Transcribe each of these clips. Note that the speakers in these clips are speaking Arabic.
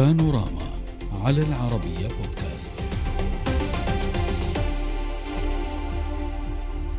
بانوراما على العربية بودكاست.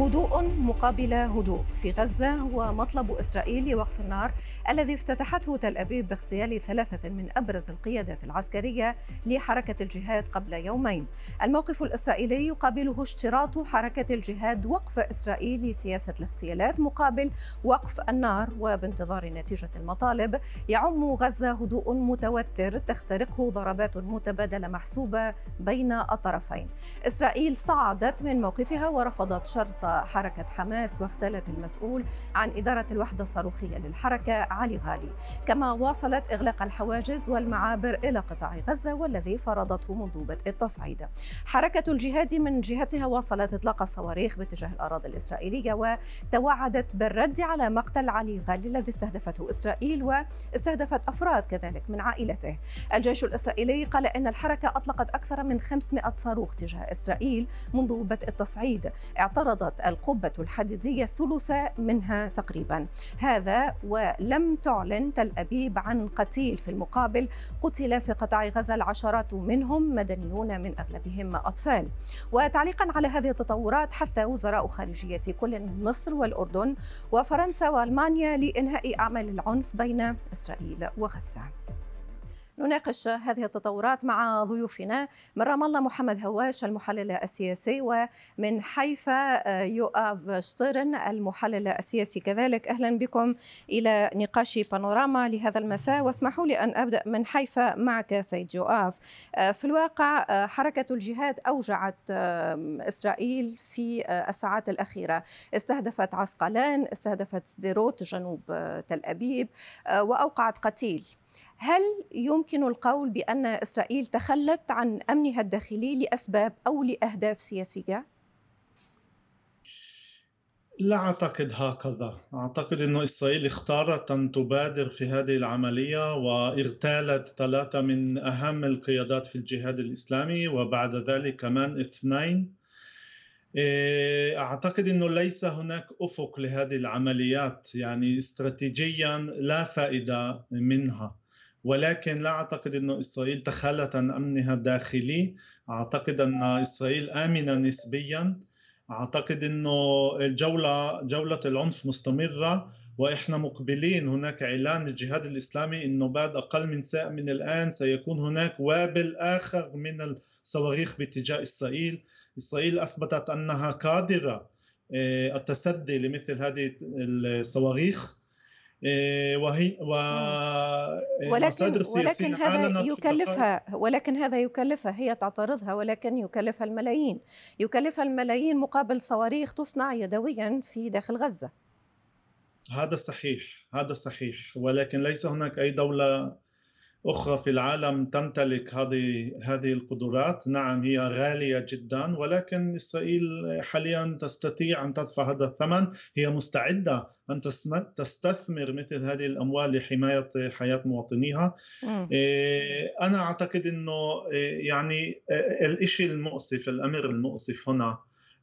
هدوء مقابل هدوء في غزة هو مطلب إسرائيل لوقف النار الذي افتتحته تل أبيب باغتيال ثلاثة من أبرز القيادات العسكرية لحركة الجهاد قبل يومين. الموقف الإسرائيلي يقابله اشتراط حركة الجهاد وقف إسرائيل لسياسة الاغتيالات مقابل وقف النار وبانتظار نتيجة المطالب. يعم غزة هدوء متوتر تخترقه ضربات متبادلة محسوبة بين الطرفين. إسرائيل صعدت من موقفها ورفضت شرط حركة حماس واختلت المسؤول عن إدارة الوحدة الصاروخية للحركة. علي غالي. كما واصلت إغلاق الحواجز والمعابر إلى قطاع غزة والذي فرضته منظومة التصعيد. حركة الجهاد من جهتها واصلت إطلاق الصواريخ باتجاه الأراضي الإسرائيلية وتوعدت بالرد على مقتل علي غالي الذي استهدفته إسرائيل واستهدفت أفراد كذلك من عائلته. الجيش الإسرائيلي قال إن الحركة أطلقت أكثر من 500 صاروخ تجاه إسرائيل منذ بدء التصعيد. اعترضت القبة الحديدية ثلث منها تقريبا. هذا ولم تعلن تل أبيب عن قتيل في المقابل. قتل في قطاع غزة العشرات منهم مدنيون من أغلبهم أطفال. وتعليقا على هذه التطورات حث وزراء خارجية كل من مصر والأردن وفرنسا وألمانيا لإنهاء أعمال العنف بين إسرائيل وغزة. نناقش هذه التطورات مع ضيوفنا من رام الله محمد هواش المحلل السياسي ومن حيفا آه، يؤاف شطيرن المحلل السياسي كذلك. أهلا بكم إلى نقاش بانوراما لهذا المساء. واسمحوا لي أن أبدأ من حيفا معك سيد يؤاف. آه، في الواقع آه، حركة الجهاد أوجعت إسرائيل في الساعات الأخيرة. استهدفت عسقلان استهدفت سديروت جنوب تل أبيب وأوقعت قتيل. هل يمكن القول بأن إسرائيل تخلت عن أمنها الداخلي لأسباب أو لأهداف سياسية؟ لا أعتقد هكذا. أعتقد أن إسرائيل اختارت أن تبادر في هذه العملية واغتالت ثلاثة من أهم القيادات في الجهاد الإسلامي وبعد ذلك كمان اثنين. إيه، أعتقد أنه ليس هناك أفق لهذه العمليات يعني استراتيجيا لا فائدة منها. ولكن لا أعتقد أن إسرائيل تخلت عن أمنها الداخلي. أعتقد أن إسرائيل آمنة نسبيا. أعتقد أنه الجولة جولة العنف مستمرة وإحنا مقبلين هناك إعلان للجهاد الإسلامي أنه بعد أقل من ساعة من الآن سيكون هناك وابل آخر من الصواريخ باتجاه إسرائيل. إسرائيل أثبتت أنها قادرة آه، التصدي لمثل هذه الصواريخ. وهي و إيه، ولكن ولكن هذا يكلفها ولكن هذا يكلفها هي تعترضها ولكن يكلفها الملايين. يكلفها الملايين مقابل صواريخ تصنع يدويا في داخل غزة. هذا صحيح هذا صحيح. ولكن ليس هناك أي دولة أخرى في العالم تمتلك هذه هذه القدرات. نعم هي غالية جدا ولكن إسرائيل حاليا تستطيع أن تدفع هذا الثمن. هي مستعدة أن تستثمر مثل هذه الأموال لحماية حياة مواطنيها. إيه، أنا أعتقد أنه إيه، يعني إيه، الإشي المؤسف الأمر المؤسف هنا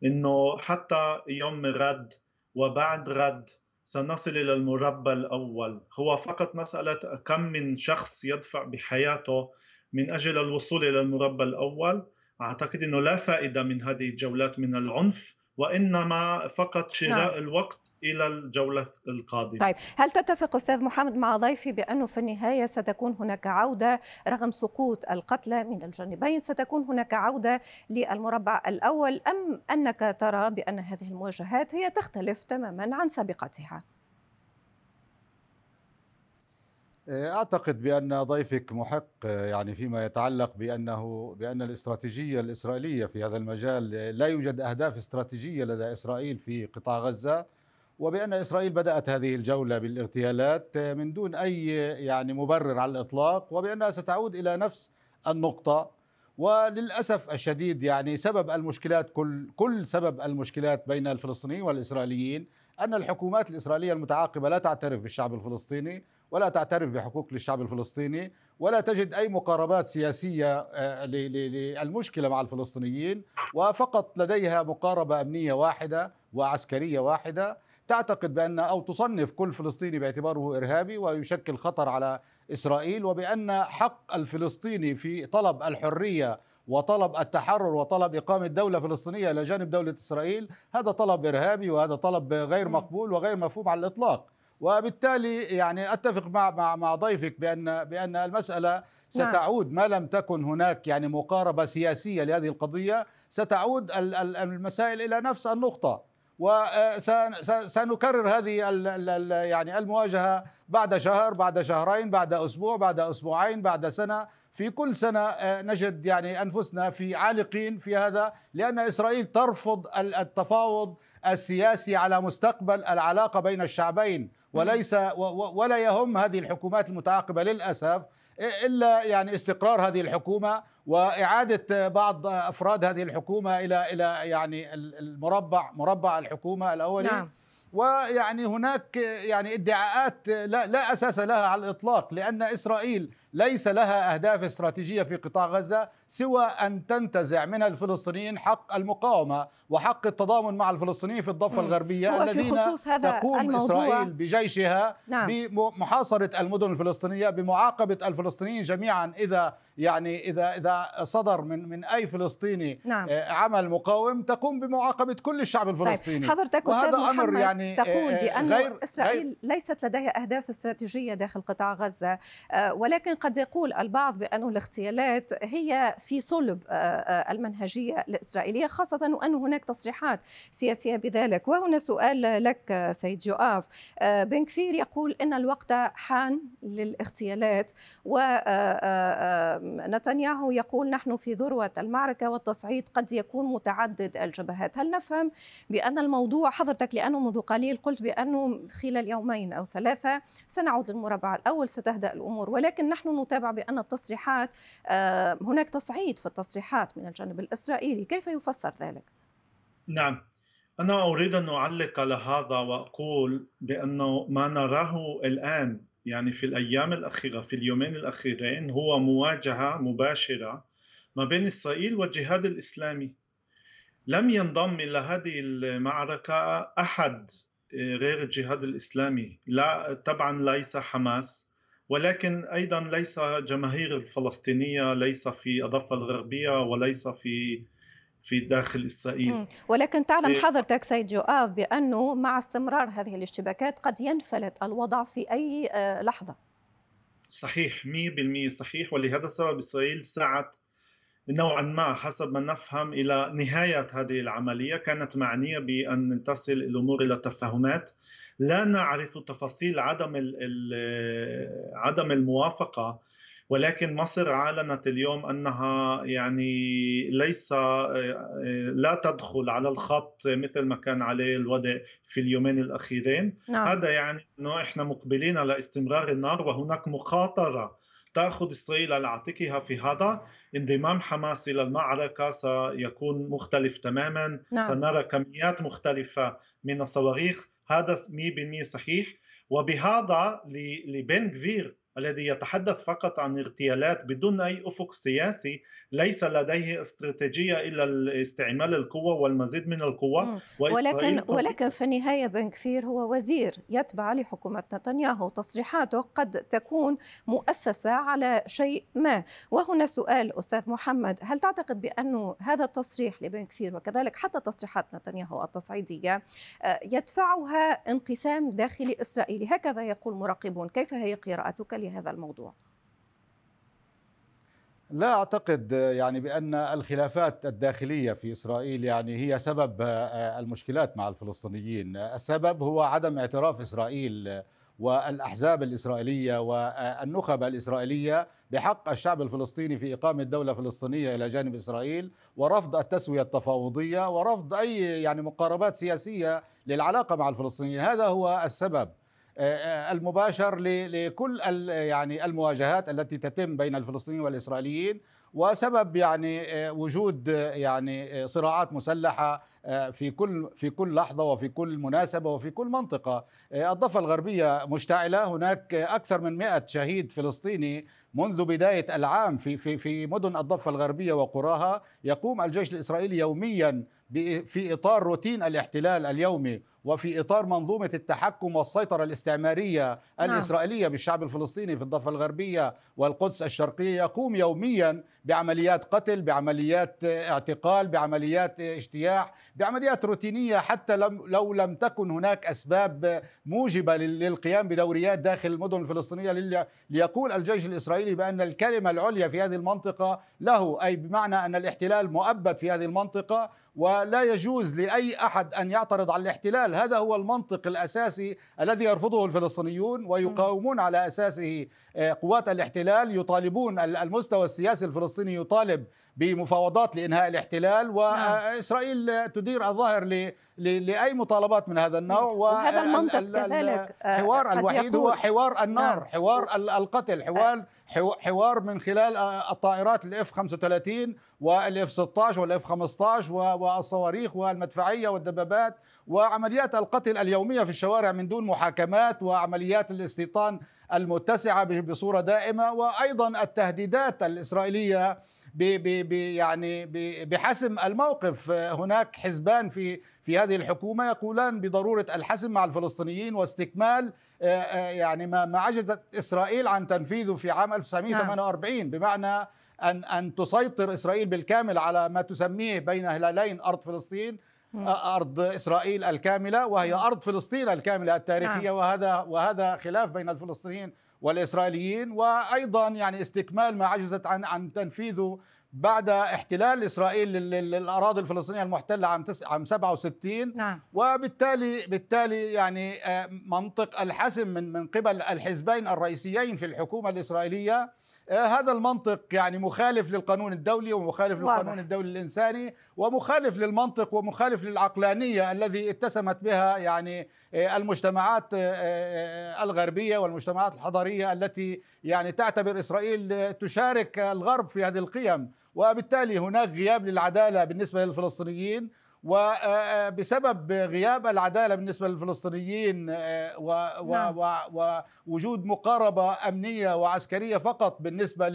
أنه حتى يوم رد وبعد رد سنصل إلى المربع الأول. هو فقط مسألة كم من شخص يدفع بحياته من أجل الوصول إلى المربع الأول. أعتقد أنه لا فائدة من هذه الجولات من العنف. وإنما فقط شراء نعم. الوقت إلى الجولة القادمة. طيب، هل تتفق أستاذ محمد مع ضيفي بأنه في النهاية ستكون هناك عودة رغم سقوط القتلى من الجانبين ستكون هناك عودة للمربع الأول أم أنك ترى بأن هذه المواجهات هي تختلف تماما عن سابقتها؟ أعتقد بأن ضيفك محق يعني فيما يتعلق بانه بأن الاستراتيجية الإسرائيلية في هذا المجال لا يوجد أهداف استراتيجية لدى إسرائيل في قطاع غزة وبأن إسرائيل بدأت هذه الجولة بالإغتيالات من دون أي يعني مبرر على الإطلاق وبانها ستعود إلى نفس النقطة. وللأسف الشديد يعني سبب المشكلات كل كل سبب المشكلات بين الفلسطينيين والإسرائيليين أن الحكومات الإسرائيلية المتعاقبة لا تعترف بالشعب الفلسطيني ولا تعترف بحقوق للشعب الفلسطيني ولا تجد أي مقاربات سياسية آه، للمشكلة مع الفلسطينيين وفقط لديها مقاربة أمنية واحدة وعسكرية واحدة تعتقد بأن أو تصنف كل فلسطيني باعتباره إرهابي ويشكل خطر على إسرائيل وبأن حق الفلسطيني في طلب الحرية وطلب التحرر وطلب إقامة دولة فلسطينية إلى جانب دولة إسرائيل هذا طلب إرهابي وهذا طلب غير مقبول وغير مفهوم على الإطلاق. وبالتالي يعني أتفق مع مع مع ضيفك بأن بأن المسألة نعم. ستعود ما لم تكن هناك يعني مقاربة سياسية لهذه القضية ستعود المسائل إلى نفس النقطة. وسنكرر هذه يعني المواجهة بعد شهر بعد شهرين بعد أسبوع بعد أسبوعين بعد سنة. في كل سنة آه، نجد يعني أنفسنا في عالقين في هذا لأن إسرائيل ترفض التفاوض السياسي على مستقبل العلاقة بين الشعبين. وليس ولا يهم هذه الحكومات المتعاقبة للأسف. إلا يعني استقرار هذه الحكومة وإعادة بعض أفراد هذه الحكومة إلى إلى يعني المربع مربع الحكومة الأولي نعم. ويعني هناك يعني ادعاءات لا, لا أساس لها على الإطلاق لأن إسرائيل ليس لها أهداف استراتيجية في قطاع غزة سوى أن تنتزع من الفلسطينيين حق المقاومة وحق التضامن مع الفلسطينيين في الضفة الغربية الذين هذا تقوم الموضوع إسرائيل بجيشها نعم. بمحاصرة المدن الفلسطينية بمعاقبة الفلسطينيين جميعا إذا يعني إذا إذا صدر من من أي فلسطيني نعم. آه، عمل مقاوم تقوم بمعاقبة كل الشعب الفلسطيني طيب. حضرتك وهذا أمر يعني تقول آه، بأن غير إسرائيل غير ليست لديها أهداف استراتيجية داخل قطاع غزة آه، ولكن قد يقول البعض بأن الاغتيالات هي في صلب آه، آه، المنهجية الإسرائيلية خاصة وأن هناك تصريحات سياسية بذلك وهنا سؤال لك سيد آه، بن كفير يقول إن الوقت حان للاغتيالات ونتنياهو يقول نحن في ذروة المعركة والتصعيد قد يكون متعدد الجبهات. هل نفهم بأن الموضوع حضرتك لأنه منذ قليل قلت بأنه خلال يومين أو ثلاثة سنعود للمربع الأول ستهدأ الأمور ولكن نحن نتابع بأن التصريحات آه، هناك تصعيد في التصريحات من الجانب الإسرائيلي. كيف يفسر ذلك؟ نعم. أنا أريد أن أعلق على هذا وأقول بأنه ما نراه الآن يعني في الأيام الأخيرة في اليومين الأخيرين هو مواجهة مباشرة ما بين إسرائيل والجهاد الإسلامي. لم ينضم إلى هذه المعركة أحد غير الجهاد الإسلامي. لا طبعا ليس حماس ولكن أيضا ليس جماهير الفلسطينية ليس في الضفه الغربية وليس في في داخل إسرائيل. ولكن تعلم إيه. حضرتك سيد جوآف بأنه مع استمرار هذه الاشتباكات قد ينفلت الوضع في أي آه، لحظة. صحيح 100% صحيح. ولهذا السبب إسرائيل سعت نوعا ما حسب ما نفهم إلى نهاية هذه العملية. كانت معنية بأن تصل الأمور إلى تفاهمات لا نعرف تفاصيل عدم عدم الموافقة ولكن مصر اعلنت اليوم أنها يعني ليس لا تدخل على الخط مثل ما كان عليه الوضع في اليومين الأخيرين. نعم. هذا يعني إنه إحنا مقبلين على استمرار النار وهناك مخاطرة تأخذ إسرائيل على عاتقها في هذا. انضمام حماس إلى المعركة سيكون مختلف تماما. نعم. سنرى كميات مختلفة من الصواريخ. هذا 100% صحيح. وبهذا لبن جفير الذي يتحدث فقط عن اغتيالات بدون أي أفق سياسي ليس لديه استراتيجية الا استعمال القوة والمزيد من القوة. ولكن ولكن في النهاية بن كفير هو وزير يتبع لحكومة نتنياهو. تصريحاته قد تكون مؤسسة على شيء ما. وهنا سؤال أستاذ محمد هل تعتقد بانه هذا التصريح لبن كفير وكذلك حتى تصريحات نتنياهو التصعيدية آه، يدفعها انقسام داخلي اسرائيلي هكذا يقول مراقبون. كيف هي قراءتك لهذا؟ الموضوع؟ لا أعتقد يعني بأن الخلافات الداخلية في إسرائيل يعني هي سبب المشكلات مع الفلسطينيين، السبب هو عدم اعتراف إسرائيل والأحزاب الإسرائيلية والنخب الإسرائيلية بحق الشعب الفلسطيني في إقامة دولة فلسطينية إلى جانب إسرائيل ورفض التسوية التفاوضية ورفض أي يعني مقاربات سياسية للعلاقة مع الفلسطينيين، هذا هو السبب. آه، آه، المباشر لكل يعني المواجهات التي تتم بين الفلسطينيين والإسرائيليين وسبب يعني وجود يعني صراعات مسلحة في كل في كل لحظة وفي كل مناسبة وفي كل منطقة. الضفة الغربية مشتعلة. هناك أكثر من 100 شهيد فلسطيني منذ بداية العام في في في مدن الضفة الغربية وقراها يقوم الجيش الإسرائيلي يوميا في إطار روتين الاحتلال اليومي وفي إطار منظومة التحكم والسيطرة الاستعمارية نعم. الإسرائيلية بالشعب الفلسطيني في الضفة الغربية والقدس الشرقية يقوم يوميا بعمليات قتل بعمليات اعتقال بعمليات اجتياح بعمليات روتينية حتى لم لو لم تكن هناك أسباب موجبة للقيام بدوريات داخل المدن الفلسطينية ليقول الجيش الإسرائيلي بأن الكلمة العليا في هذه المنطقة له أي بمعنى أن الاحتلال مؤبد في هذه المنطقة ولا يجوز لأي أحد أن يعترض على الاحتلال. هذا هو المنطق الأساسي الذي يرفضه الفلسطينيون ويقاومون على أساسه آه، قوات الاحتلال. يطالبون المستوى السياسي الفلسطيني يطالب بمفاوضات لإنهاء الاحتلال. نعم. واسرائيل تدير الظاهر لأي مطالبات من هذا النوع. وهذا المنطق كذلك آه، الحوار الوحيد هو حوار النار نعم. حوار القتل حوار حوار من خلال آه، الطائرات الاف 35 والإف 16 والإف 15 والصواريخ والمدفعية والدبابات وعمليات القتل اليومية في الشوارع من دون محاكمات وعمليات الاستيطان المتسعة بصورة دائمة وأيضا التهديدات الإسرائيلية ب يعني بحسم الموقف هناك حزبان في في هذه الحكومة يقولان بضرورة الحسم مع الفلسطينيين واستكمال آه، آه، يعني ما ما عجزت إسرائيل عن تنفيذه في عام 1948 نعم. بمعنى أن أن تسيطر إسرائيل بالكامل على ما تسميه بين هلالين أرض فلسطين أرض إسرائيل الكاملة وهي أرض فلسطين الكاملة التاريخية نعم. وهذا وهذا خلاف بين الفلسطينيين والإسرائيليين وأيضا يعني استكمال ما عجزت عن عن تنفيذه بعد احتلال إسرائيل للأراضي الفلسطينية المحتلة عام عام 67 نعم. وبالتالي بالتالي يعني آه، منطق الحسم من من قبل الحزبين الرئيسيين في الحكومة الإسرائيلية آه، هذا المنطق يعني مخالف للقانون الدولي ومخالف واضح. للقانون الدولي الإنساني ومخالف للمنطق ومخالف للعقلانية الذي اتسمت بها يعني آه، المجتمعات آه، الغربية والمجتمعات الحضارية التي يعني تعتبر إسرائيل تشارك الغرب في هذه القيم وبالتالي هناك غياب للعدالة بالنسبة للفلسطينيين وبسبب غياب العدالة بالنسبة للفلسطينيين نعم. ووجود مقاربة أمنية وعسكرية فقط بالنسبة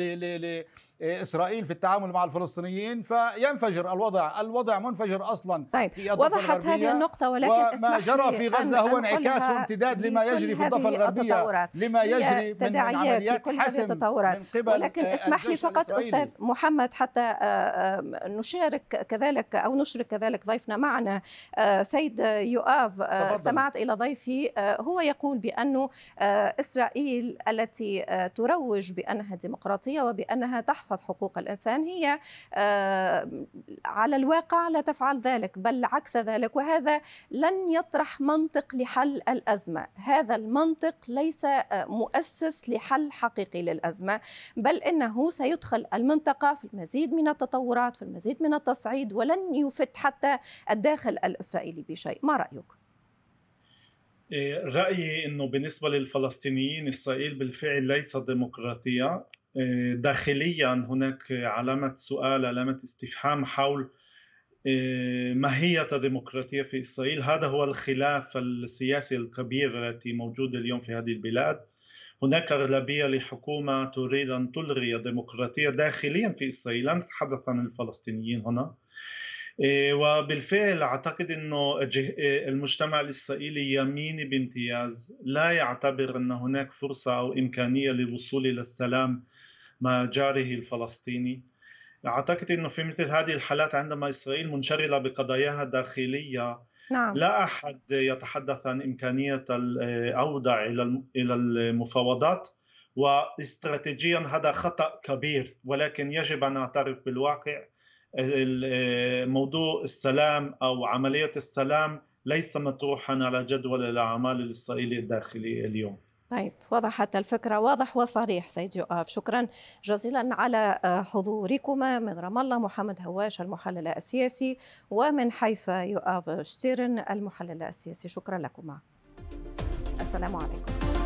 إسرائيل في التعامل مع الفلسطينيين فينفجر الوضع، الوضع منفجر أصلا طيب في وضحت هذه النقطة ولكن وما جرى في غزة هو انعكاس وامتداد لما يجري في الضفة الغربية لما يجري من عمليات كل هذه التطورات من قبل ولكن اسمح لي فقط أستاذ محمد حتى آه، آه، نشارك كذلك أو نشرك كذلك ضيفنا معنا. آه، سيد يؤاف استمعت إلى ضيفي. هو يقول بانه إسرائيل التي تروج بأنها ديمقراطية وبأنها تحفظ تحفظ حقوق الإنسان هي آه، على الواقع لا تفعل ذلك بل عكس ذلك وهذا لن يطرح منطق لحل الأزمة. هذا المنطق ليس آه، مؤسس لحل حقيقي للأزمة بل إنه سيدخل المنطقة في المزيد من التطورات في المزيد من التصعيد ولن يفت حتى الداخل الإسرائيلي بشيء. ما رأيك؟ إيه، رأيي أنه بالنسبة للفلسطينيين إسرائيل بالفعل ليست ديمقراطية. داخليا هناك علامة سؤال علامة استفهام حول آه، ماهية الديمقراطية في إسرائيل. هذا هو الخلاف السياسي الكبير التي موجود اليوم في هذه البلاد. هناك أغلبية لحكومة تريد أن تلغي الديمقراطية داخليا في إسرائيل. لا نتحدث عن الفلسطينيين هنا. آه، وبالفعل أعتقد أنه آه، المجتمع الإسرائيلي يميني بامتياز. لا يعتبر أن هناك فرصة أو إمكانية للوصول إلى السلام مع جاره الفلسطيني. أعتقد أنه في مثل هذه الحالات عندما إسرائيل منشغلة بقضاياها الداخلية نعم. لا أحد يتحدث عن إمكانية العودة إلى المفاوضات واستراتيجيا هذا خطأ كبير ولكن يجب أن نعترف بالواقع. موضوع السلام أو عملية السلام ليس مطروحا على جدول الأعمال الإسرائيلي الداخلي اليوم. طيب وضحت الفكرة واضح وصريح سيد يؤاف شكرا جزيلا على آه، حضوركما من رام الله محمد هواش المحلل السياسي ومن حيفا يؤاف شتيرن المحلل السياسي. شكرا لكما. السلام عليكم.